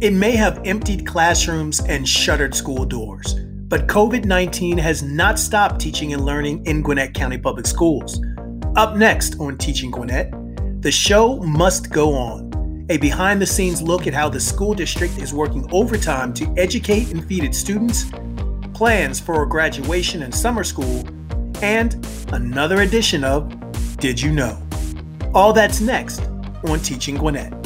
It may have emptied classrooms and shuttered school doors, but COVID 19 has not stopped teaching and learning in Gwinnett County Public Schools. Up next on Teaching Gwinnett, the show must go on. A behind the scenes look at how the school district is working overtime to educate and feed its students, plans for graduation and summer school, and another edition of Did You Know? All that's next on Teaching Gwinnett.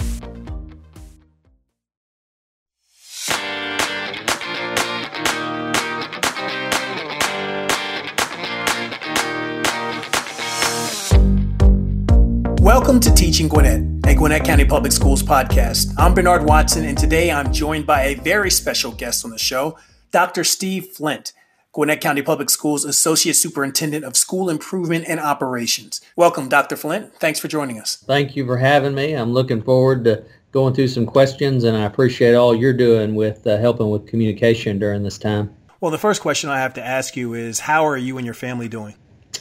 Welcome to Teaching Gwinnett, a Gwinnett County Public Schools podcast. I'm Bernard Watson, and today I'm joined by a very special guest on the show, Dr. Steve Flint, Gwinnett County Public Schools Associate Superintendent of School Improvement and Operations. Welcome, Dr. Flint. Thanks for joining us. Thank you for having me. I'm looking forward to going through some questions, and I appreciate all you're doing with uh, helping with communication during this time. Well, the first question I have to ask you is how are you and your family doing?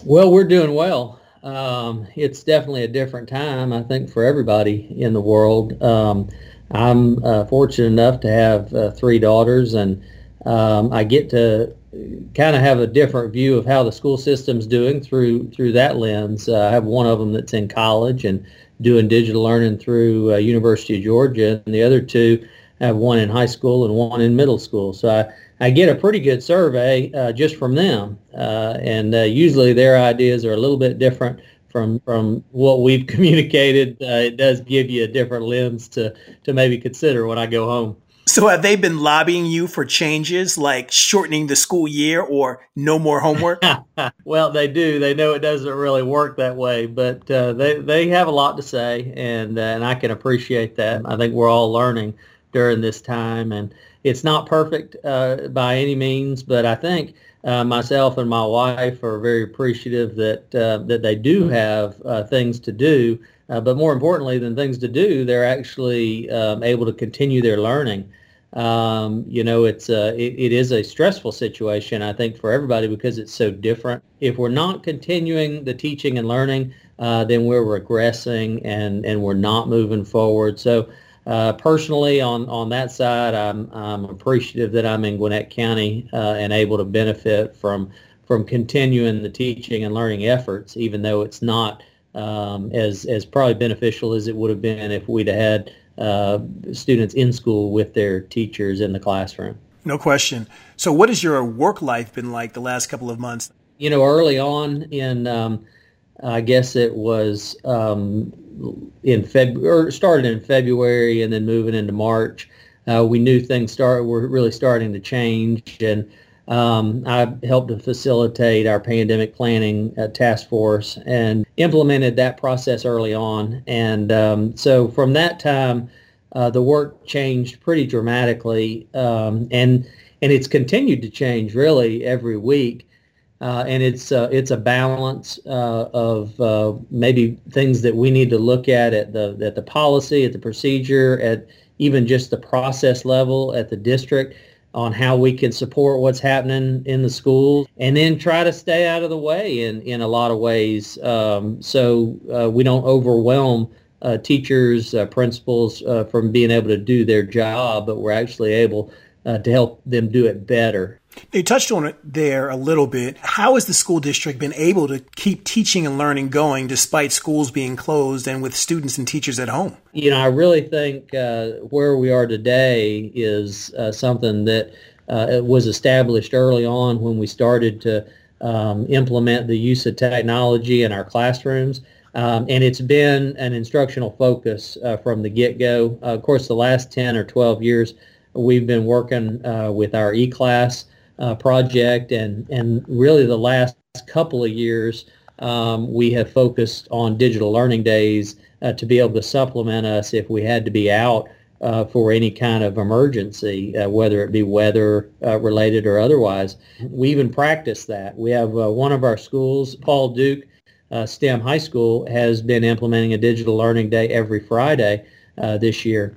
Well, we're doing well. Um, it's definitely a different time, I think, for everybody in the world. Um, I'm uh, fortunate enough to have uh, three daughters, and um, I get to kind of have a different view of how the school system's doing through through that lens. Uh, I have one of them that's in college and doing digital learning through uh, University of Georgia, and the other two have one in high school and one in middle school. So I I get a pretty good survey uh, just from them, uh, and uh, usually their ideas are a little bit different from from what we've communicated. Uh, it does give you a different lens to to maybe consider when I go home. So have they been lobbying you for changes like shortening the school year or no more homework? well, they do. They know it doesn't really work that way, but uh, they they have a lot to say, and uh, and I can appreciate that. I think we're all learning during this time, and it's not perfect uh, by any means, but I think uh, myself and my wife are very appreciative that uh, that they do have uh, things to do. Uh, but more importantly than things to do, they're actually um, able to continue their learning. Um, you know, it's uh, it, it is a stressful situation, I think, for everybody because it's so different. If we're not continuing the teaching and learning, then we're regressing and and we're not moving forward. So uh, personally, on, on that side, I'm, I'm appreciative that I'm in Gwinnett County uh, and able to benefit from from continuing the teaching and learning efforts, even though it's not um, as as probably beneficial as it would have been if we'd had uh, students in school with their teachers in the classroom. No question. So, what has your work life been like the last couple of months? You know, early on in um, I guess it was um, in February, started in February and then moving into March. Uh, we knew things start were really starting to change, and um, I helped to facilitate our pandemic planning uh, task force and implemented that process early on. And um, so from that time, uh, the work changed pretty dramatically, um, and and it's continued to change really every week. Uh, and it's uh, it's a balance uh, of uh, maybe things that we need to look at at the at the policy, at the procedure, at even just the process level at the district on how we can support what's happening in the schools, and then try to stay out of the way in in a lot of ways, um, so uh, we don't overwhelm. Uh, teachers, principals, from being able to do their job, but we're actually able to help them do it better. You touched on it there a little bit. How has the school district been able to keep teaching and learning going despite schools being closed and with students and teachers at home? You know, I really think uh, where we are today is uh, something that uh, was established early on when we started to um, implement the use of technology in our classrooms. Um, and it's been an instructional focus uh, from the get-go. Uh, of course, the last 10 or 12 years, we've been working uh, with our e-class uh, project, and and really the last couple of years um, we have focused on digital learning days uh, to be able to supplement us if we had to be out uh, for any kind of emergency, uh, whether it be weather uh, related or otherwise. We even practice that. We have uh, one of our schools, Paul Duke STEM High School, has been implementing a digital learning day every Friday this year.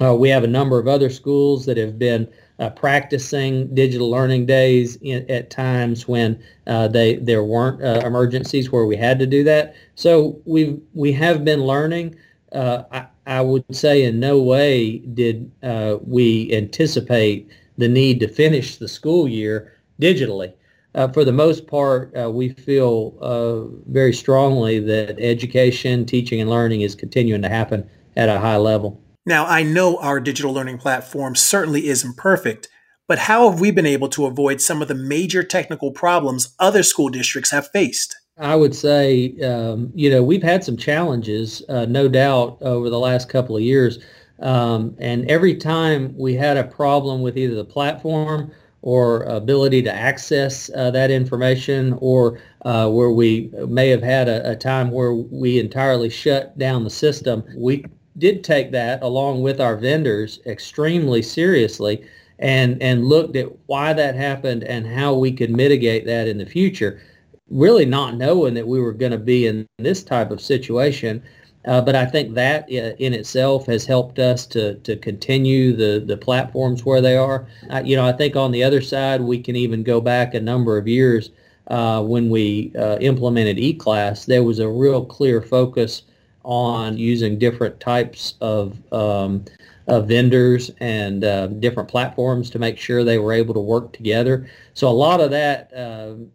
we have a number of other schools that have been uh, practicing digital learning days in, at times when uh, they there weren't uh, emergencies where we had to do that. So we we have been learning uh, I, I, would say in no way did uh, we anticipate the need to finish the school year digitally. Uh, for the most part, we feel very strongly that education, teaching, and learning is continuing to happen at a high level. Now, I know our digital learning platform certainly isn't perfect, but how have we been able to avoid some of the major technical problems other school districts have faced? I would say, um, you know, we've had some challenges, uh, no doubt, over the last couple of years. Um, and every time we had a problem with either the platform or ability to access uh, that information or uh, where we may have had a, a, time where we entirely shut down the system, we did take that along with our vendors extremely seriously and, and looked at why that happened and how we could mitigate that in the future, really not knowing that we were going to be in this type of situation. Uh, but I think that uh, in itself has helped us to to continue the the platforms where they are. Uh, you know, I think on the other side, we can even go back a number of years uh, when we uh, implemented eClass. There was a real clear focus on using different types of um, vendors and uh, different platforms to make sure they were able to work together. So a lot of that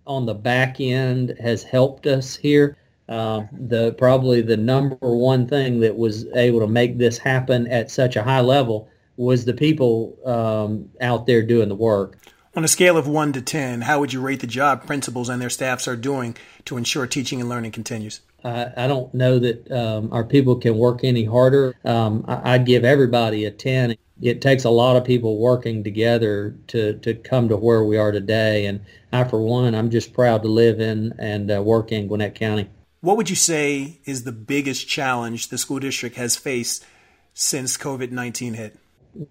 on the back end has helped us here. Uh, the probably the number one thing that was able to make this happen at such a high level was the people um, out there doing the work. On a scale of one to ten, how would you rate the job principals and their staffs are doing to ensure teaching and learning continues? I, I don't know that um, our people can work any harder. Um, I, I'd give everybody a ten. It takes a lot of people working together to, to come to where we are today. And I, for one, I'm just proud to live in and uh, work in Gwinnett County. What would you say is the biggest challenge the school district has faced since COVID 19 hit?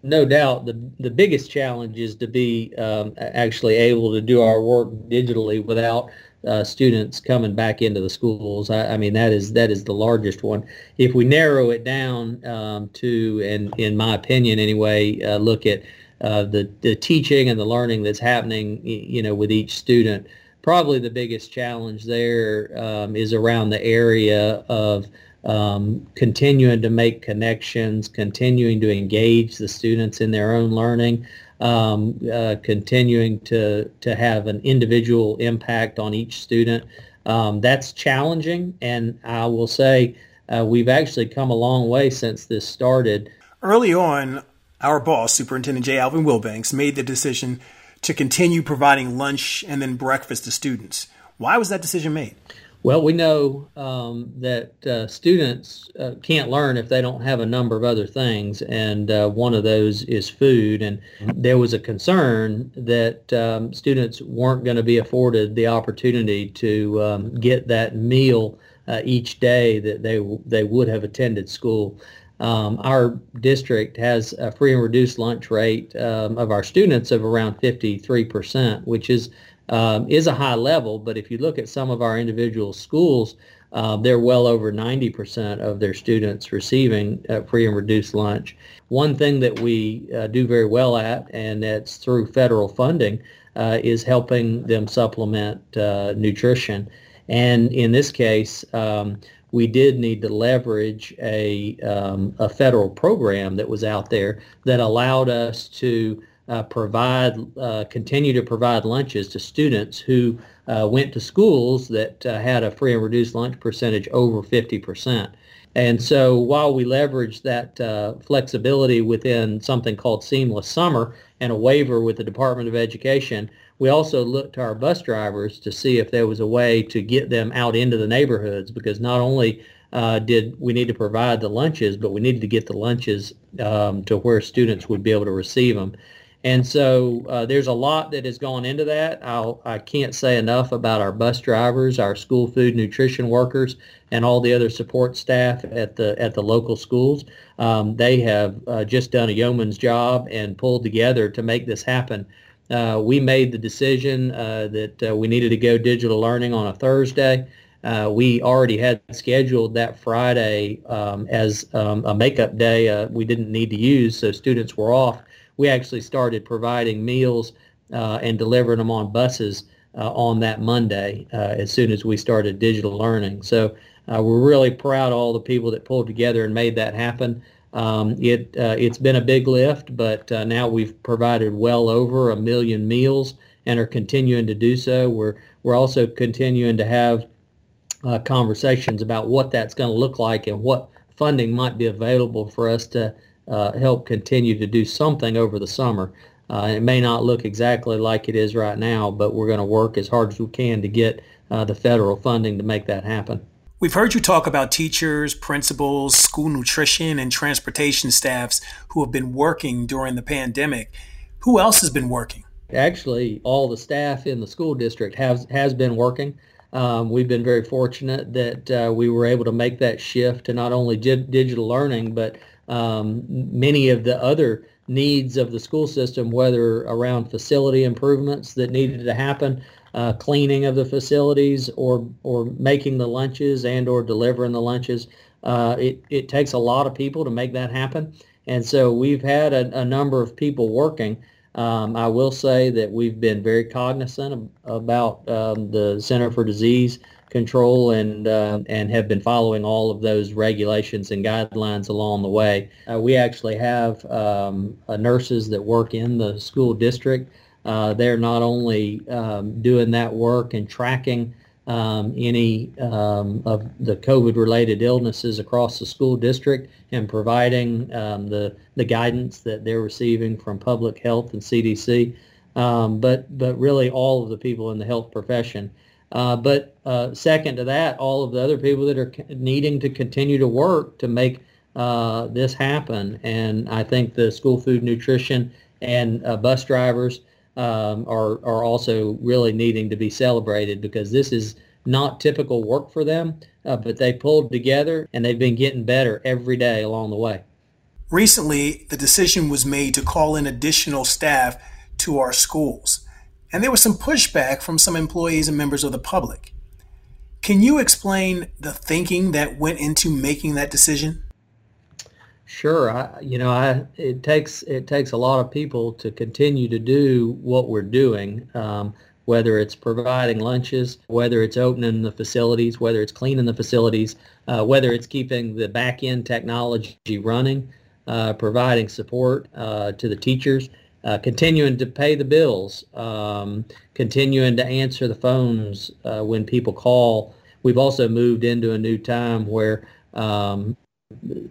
No doubt, the the biggest challenge is to be um, actually able to do our work digitally without uh, students coming back into the schools. I, I, mean, that is that is the largest one. If we narrow it down um, to, and in my opinion anyway, uh, look at uh, the the teaching and the learning that's happening, you know, with each student probably the biggest challenge there um, is around the area of um, continuing to make connections, continuing to engage the students in their own learning, um, uh, continuing to, to have an individual impact on each student. Um, that's challenging, and I will say uh, we've actually come a long way since this started. Early on, our boss, Superintendent J. Alvin Wilbanks, made the decision to continue providing lunch and then breakfast to students. Why was that decision made? Well, we know um, that uh, students uh, can't learn if they don't have a number of other things, and uh, one of those is food. And there was a concern that um, students weren't going to be afforded the opportunity to um, get that meal uh, each day that they they would have attended school. Um, our district has a free and reduced lunch rate um, of our students of around 53%, which is um, is a high level. But if you look at some of our individual schools, uh, they're well over 90% of their students receiving uh, free and reduced lunch. One thing that we uh, do very well at, and that's through federal funding, uh, is helping them supplement uh, nutrition. And in this case, um, we did need to leverage a, um, a federal program that was out there that allowed us to uh, provide, uh, continue to provide lunches to students who uh, went to schools that uh, had a free and reduced lunch percentage over 50%. And so while we leveraged that uh, flexibility within something called Seamless Summer and a waiver with the Department of Education, we also looked to our bus drivers to see if there was a way to get them out into the neighborhoods because not only uh, did we need to provide the lunches, but we needed to get the lunches um, to where students would be able to receive them. And so uh, there's a lot that has gone into that. I'll, I can't say enough about our bus drivers, our school food nutrition workers, and all the other support staff at the at the local schools. Um, they have uh, just done a yeoman's job and pulled together to make this happen uh, we made the decision uh, that uh, we needed to go digital learning on a Thursday. Uh, we already had scheduled that Friday um, as um, a makeup day we didn't need to use, so students were off. We actually started providing meals uh, and delivering them on buses on that Monday as soon as we started digital learning. So uh, we're really proud of all the people that pulled together and made that happen. Um, it uh, it's been a big lift, but uh, now we've provided well over a million meals and are continuing to do so. We're we're also continuing to have uh, conversations about what that's going to look like and what funding might be available for us to uh, help continue to do something over the summer. Uh, it may not look exactly like it is right now, but we're going to work as hard as we can to get uh, the federal funding to make that happen. We've heard you talk about teachers, principals, school nutrition, and transportation staffs who have been working during the pandemic. Who else has been working? Actually, all the staff in the school district has has been working. Um, we've been very fortunate that uh, we were able to make that shift to not only di- digital learning, but um, many of the other needs of the school system, whether around facility improvements that needed to happen, uh, cleaning of the facilities or or making the lunches and or delivering the lunches. Uh, it, it takes a lot of people to make that happen. And so we've had a, a number of people working. Um, I will say that we've been very cognizant of, about um, the Center for Disease Control and uh, and have been following all of those regulations and guidelines along the way. Uh, we actually have um, uh, nurses that work in the school district uh, they're not only um, doing that work and tracking um, any um, of the COVID-related illnesses across the school district and providing um, the the guidance that they're receiving from public health and CDC, um, but but really all of the people in the health profession. Uh, but uh, second to that, all of the other people that are needing to continue to work to make uh, this happen. And I think the school food nutrition and uh, bus drivers um, are are also really needing to be celebrated because this is not typical work for them, uh, but they pulled together and they've been getting better every day along the way. Recently, the decision was made to call in additional staff to our schools, and there was some pushback from some employees and members of the public. Can you explain the thinking that went into making that decision? Sure, I, you know, I it takes it takes a lot of people to continue to do what we're doing. Um, whether it's providing lunches, whether it's opening the facilities, whether it's cleaning the facilities, uh, whether it's keeping the back end technology running, uh, providing support uh, to the teachers, uh, continuing to pay the bills, um, continuing to answer the phones uh, when people call. We've also moved into a new time where um,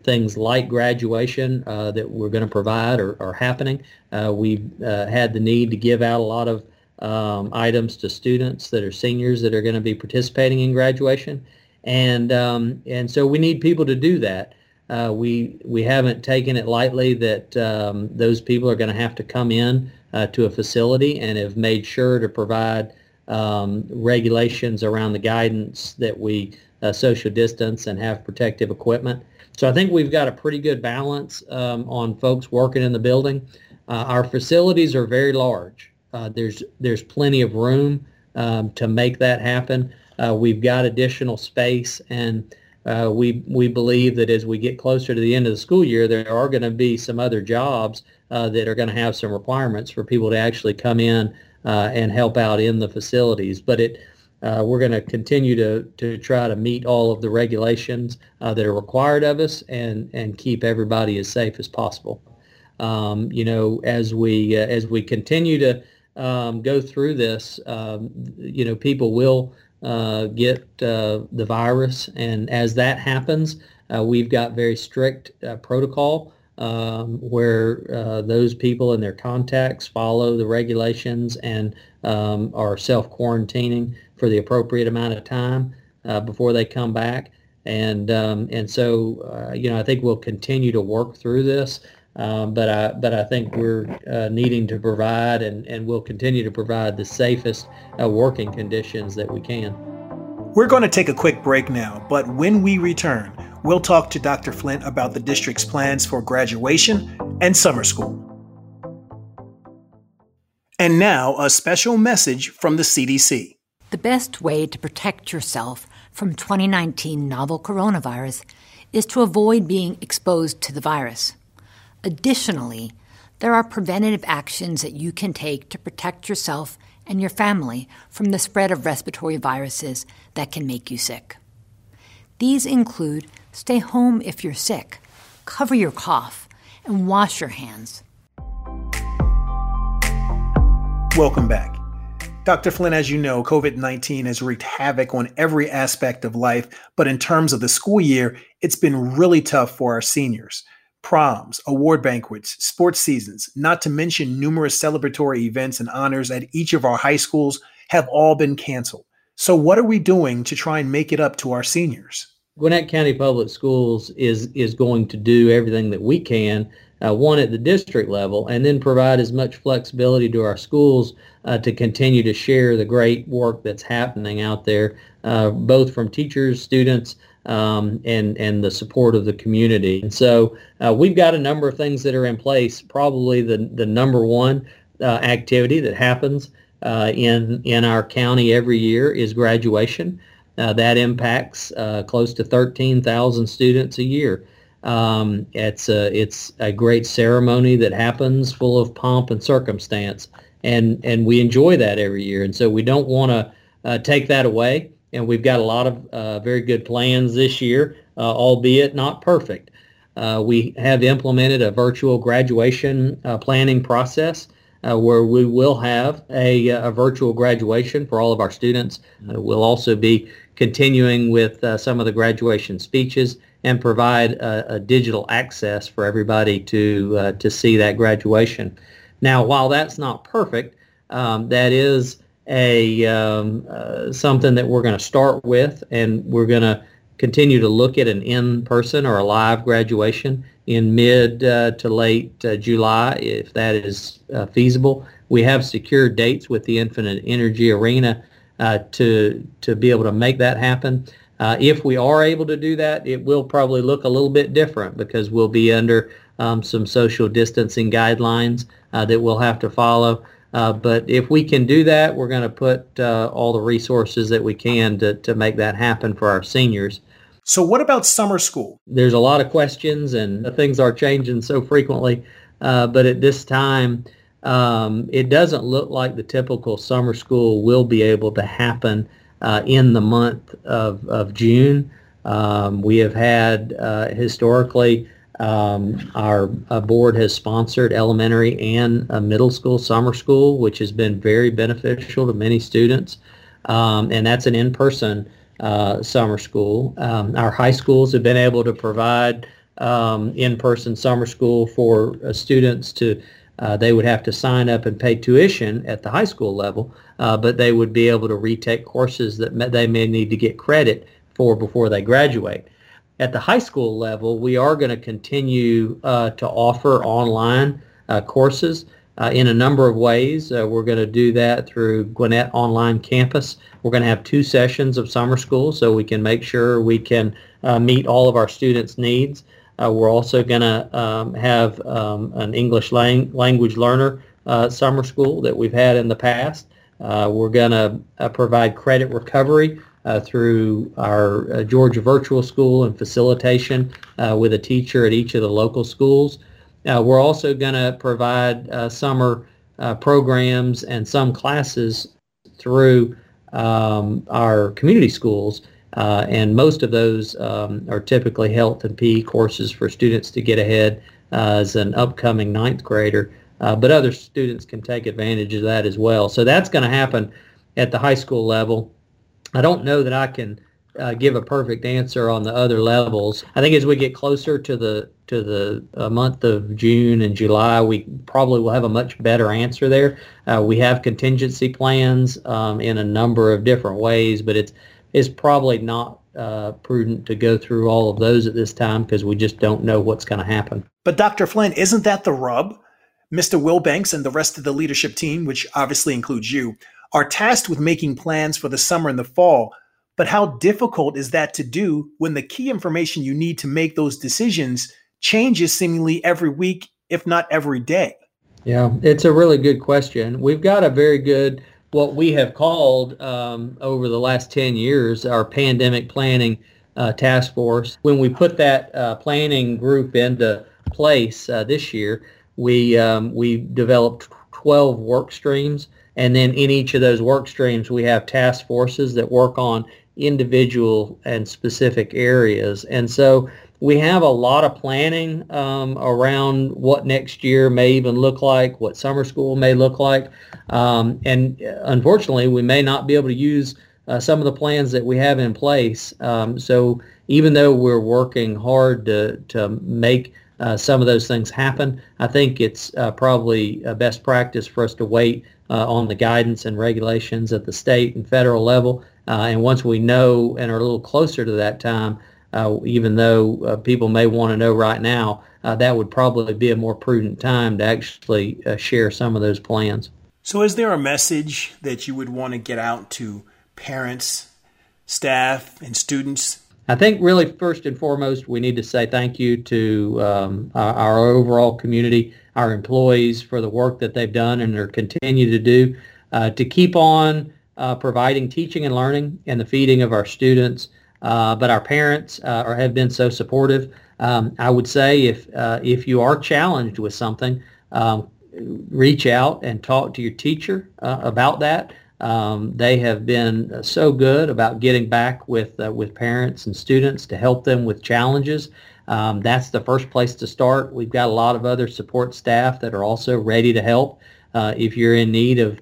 things like graduation uh, that we're going to provide are, are happening. Uh, we've uh, had the need to give out a lot of um, items to students that are seniors that are going to be participating in graduation, and um, and so we need people to do that. Uh, we we haven't taken it lightly that um, those people are going to have to come in uh, to a facility and have made sure to provide um, regulations around the guidance that we uh, social distance and have protective equipment. So I think we've got a pretty good balance um, on folks working in the building. Uh, our facilities are very large. Uh, there's there's plenty of room um, to make that happen. Uh, we've got additional space, and uh, we we believe that as we get closer to the end of the school year, there are going to be some other jobs uh, that are going to have some requirements for people to actually come in uh, and help out in the facilities. But it uh, we're going to continue to, to try to meet all of the regulations uh, that are required of us and, and keep everybody as safe as possible. Um, you know, as we uh, as we continue to um, go through this, um, you know, people will get uh, the virus, and as that happens, uh, we've got very strict protocol um, where uh, those people and their contacts follow the regulations and um, are self-quarantining for the appropriate amount of time uh, before they come back. And um, and so uh, you know I think we'll continue to work through this, um, but I but I think we're uh, needing to provide and and we'll continue to provide the safest uh, working conditions that we can. We're going to take a quick break now, but when we return, we'll talk to Dr. Flint about the district's plans for graduation and summer school. And now, a special message from the CDC. The best way to protect yourself from 2019 novel coronavirus is to avoid being exposed to the virus. Additionally, there are preventative actions that you can take to protect yourself and your family from the spread of respiratory viruses that can make you sick. These include stay home if you're sick, cover your cough, and wash your hands. Welcome back. Dr. Flint, as you know, COVID 19 has wreaked havoc on every aspect of life, but in terms of the school year, it's been really tough for our seniors. Proms, award banquets, sports seasons, not to mention numerous celebratory events and honors at each of our high schools have all been canceled. So, what are we doing to try and make it up to our seniors? Gwinnett County Public Schools is is going to do everything that we can, uh, one at the district level, and then provide as much flexibility to our schools uh, to continue to share the great work that's happening out there, uh, both from teachers, students, um, and and the support of the community. And so uh, we've got a number of things that are in place. Probably the the number one uh, activity that happens uh, in in our county every year is graduation. Uh, that impacts uh, close to 13,000 students a year. Um, it's a it's a great ceremony that happens full of pomp and circumstance, and and we enjoy that every year. And so we don't want to uh, take that away. And we've got a lot of uh, very good plans this year, uh, albeit not perfect. Uh, we have implemented a virtual graduation planning process uh, where we will have a, a, virtual graduation for all of our students. Uh, we'll also be continuing with uh, some of the graduation speeches and provide a, digital access for everybody to uh, to see that graduation. Now, while that's not perfect, um, that is a um, uh, something that we're going to start with, and we're going to continue to look at an in-person or a live graduation in mid uh, to late uh, July, if that is uh, feasible. We have secured dates with the Infinite Energy Arena uh, to to be able to make that happen. Uh, if we are able to do that, it will probably look a little bit different because we'll be under um, some social distancing guidelines that we'll have to follow. But if we can do that, we're going to put all the resources that we can to, to make that happen for our seniors. So, what about summer school? There's a lot of questions, and things are changing so frequently. Uh, but at this time, um, it doesn't look like the typical summer school will be able to happen uh, in the month of, of June. Um, we have had uh, historically um, our board has sponsored elementary and middle school summer school, which has been very beneficial to many students. Um, and that's an in-person uh, summer school. Um, our high schools have been able to provide um, in-person summer school for uh, students to uh, they would have to sign up and pay tuition at the high school level, uh, but they would be able to retake courses that they may need to get credit for before they graduate. At the high school level, we are going to continue uh, to offer online uh, courses uh, in a number of ways. Uh, we're going to do that through Gwinnett Online Campus. We're going to have two sessions of summer school so we can make sure we can uh, meet all of our students' needs. Uh, we're also going to um, have um, an English lang- language learner summer school that we've had in the past. We're going to provide credit recovery through our Georgia Virtual School and facilitation with a teacher at each of the local schools. Uh, we're also going to provide uh, summer uh, programs and some classes through um, our community schools. Uh, and most of those um, are typically health and PE courses for students to get ahead uh, as an upcoming ninth grader. Uh, but other students can take advantage of that as well. So that's going to happen at the high school level. I don't know that I can uh, give a perfect answer on the other levels. I think as we get closer to the to the uh, month of June and July, we probably will have a much better answer there. Uh, we have contingency plans um, in a number of different ways, but it's it's probably not uh, prudent to go through all of those at this time because we just don't know what's going to happen. But Dr. Flint, isn't that the rub? Mr. Wilbanks and the rest of the leadership team, which obviously includes you, are tasked with making plans for the summer and the fall but how difficult is that to do when the key information you need to make those decisions changes seemingly every week, if not every day? Yeah, it's a really good question. We've got a very good, what we have called um, over the last 10 years, our pandemic planning uh, task force. When we put that uh, planning group into place uh, this year, we, um, we developed 12 work streams. And then in each of those work streams, we have task forces that work on individual and specific areas. And so we have a lot of planning um, around what next year may even look like, what summer school may look like. Um, and unfortunately, we may not be able to use uh, some of the plans that we have in place. Um, so even though we're working hard to, to make uh, some of those things happen, I think it's uh, probably a best practice for us to wait uh, on the guidance and regulations at the state and federal level. Uh, and once we know and are a little closer to that time, uh, even though uh, people may want to know right now, uh, that would probably be a more prudent time to actually uh, share some of those plans. So, is there a message that you would want to get out to parents, staff, and students? I think really first and foremost, we need to say thank you to um, our, our, overall community, our employees for the work that they've done and are continue to do uh, to keep on uh, providing teaching and learning and the feeding of our students uh, but our parents uh, are, have been so supportive. Um, I would say if uh, if you are challenged with something, um, reach out and talk to your teacher uh, about that. Um, they have been so good about getting back with uh, with parents and students to help them with challenges. Um, that's the first place to start. We've got a lot of other support staff that are also ready to help. Uh, if you're in need of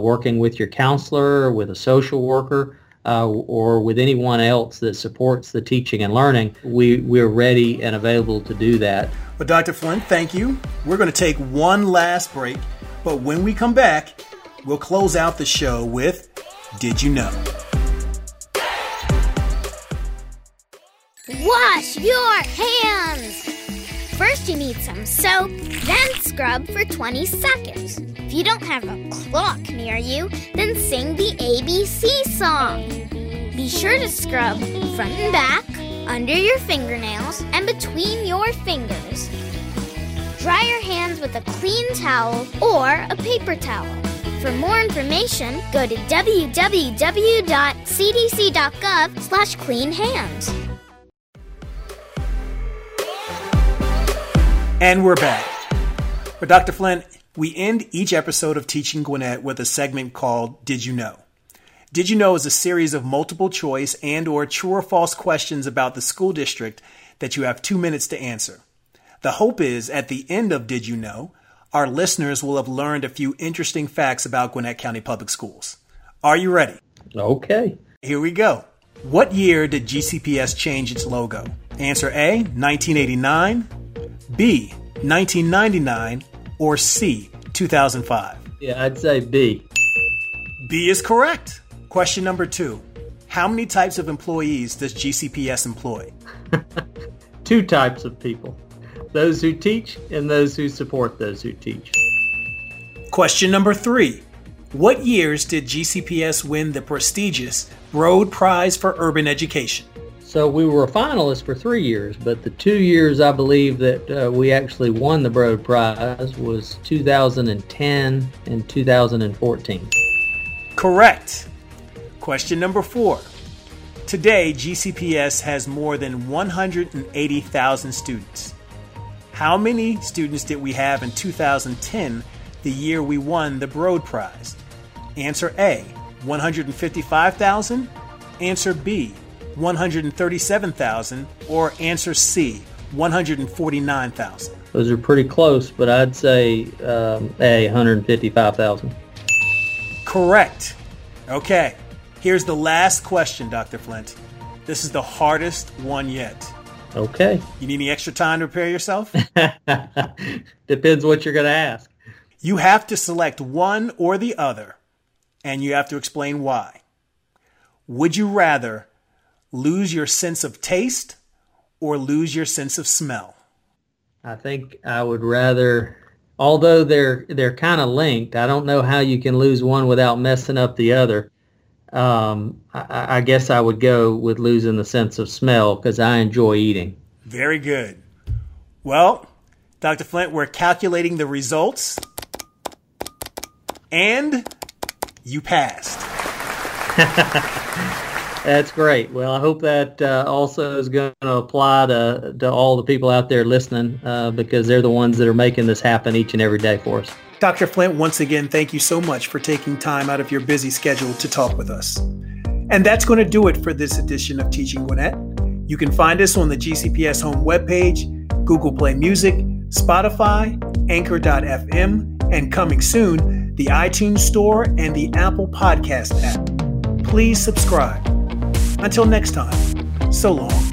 working with your counselor or with a social worker, uh, or with anyone else that supports the teaching and learning, we, we're ready and available to do that. Well, Dr. Flint, thank you. We're going to take one last break, but when we come back, we'll close out the show with Did You Know? Wash your hands! First, you need some soap, then scrub for 20 seconds. If you don't have a clock near you, then sing the ABC song. Be sure to scrub front and back, under your fingernails, and between your fingers. Dry your hands with a clean towel or a paper towel. For more information, go to www.cdc.gov slash clean hands. And we're back. But Dr. Flint, we end each episode of Teaching Gwinnett with a segment called Did You Know? Did You Know is a series of multiple choice and or true or false questions about the school district that you have two minutes to answer. The hope is at the end of Did You Know, our listeners will have learned a few interesting facts about Gwinnett County Public Schools. Are you ready? Okay. Here we go. What year did GCPS change its logo? Answer A, 1989, B, 1999, or C, 2005? Yeah, I'd say B. B is correct. Question number two How many types of employees does GCPS employ? Two types of people those who teach and those who support those who teach. Question number three What years did GCPS win the prestigious Broad Prize for Urban Education? So we were a finalist for three years, but the two years I believe that uh, we actually won the Broad Prize was 2010 and 2014. Correct. Question number four. Today, GCPS has more than 180,000 students. How many students did we have in 2010, the year we won the Broad Prize? Answer A, 155,000. Answer B, 137,000 or answer C, 149,000? Those are pretty close, but I'd say um, A, 155,000. Correct. Okay, here's the last question, Dr. Flint. This is the hardest one yet. Okay. You need any extra time to prepare yourself? Depends what you're going to ask. You have to select one or the other, and you have to explain why. Would you rather lose your sense of taste or lose your sense of smell? I think I would rather although they're they're kind of linked. I don't know how you can lose one without messing up the other. Um, I, I guess I would go with losing the sense of smell because I enjoy eating. Very good. Well, Dr. Flint, we're calculating the results, and you passed. That's great. Well, I hope that uh, also is going to apply to, to all the people out there listening uh, because they're the ones that are making this happen each and every day for us. Dr. Flint, once again, thank you so much for taking time out of your busy schedule to talk with us. And that's going to do it for this edition of Teaching Gwinnett. You can find us on the GCPS home webpage, Google Play Music, Spotify, Anchor.fm, and coming soon, the iTunes Store and the Apple Podcast app. Please subscribe. Until next time, so long.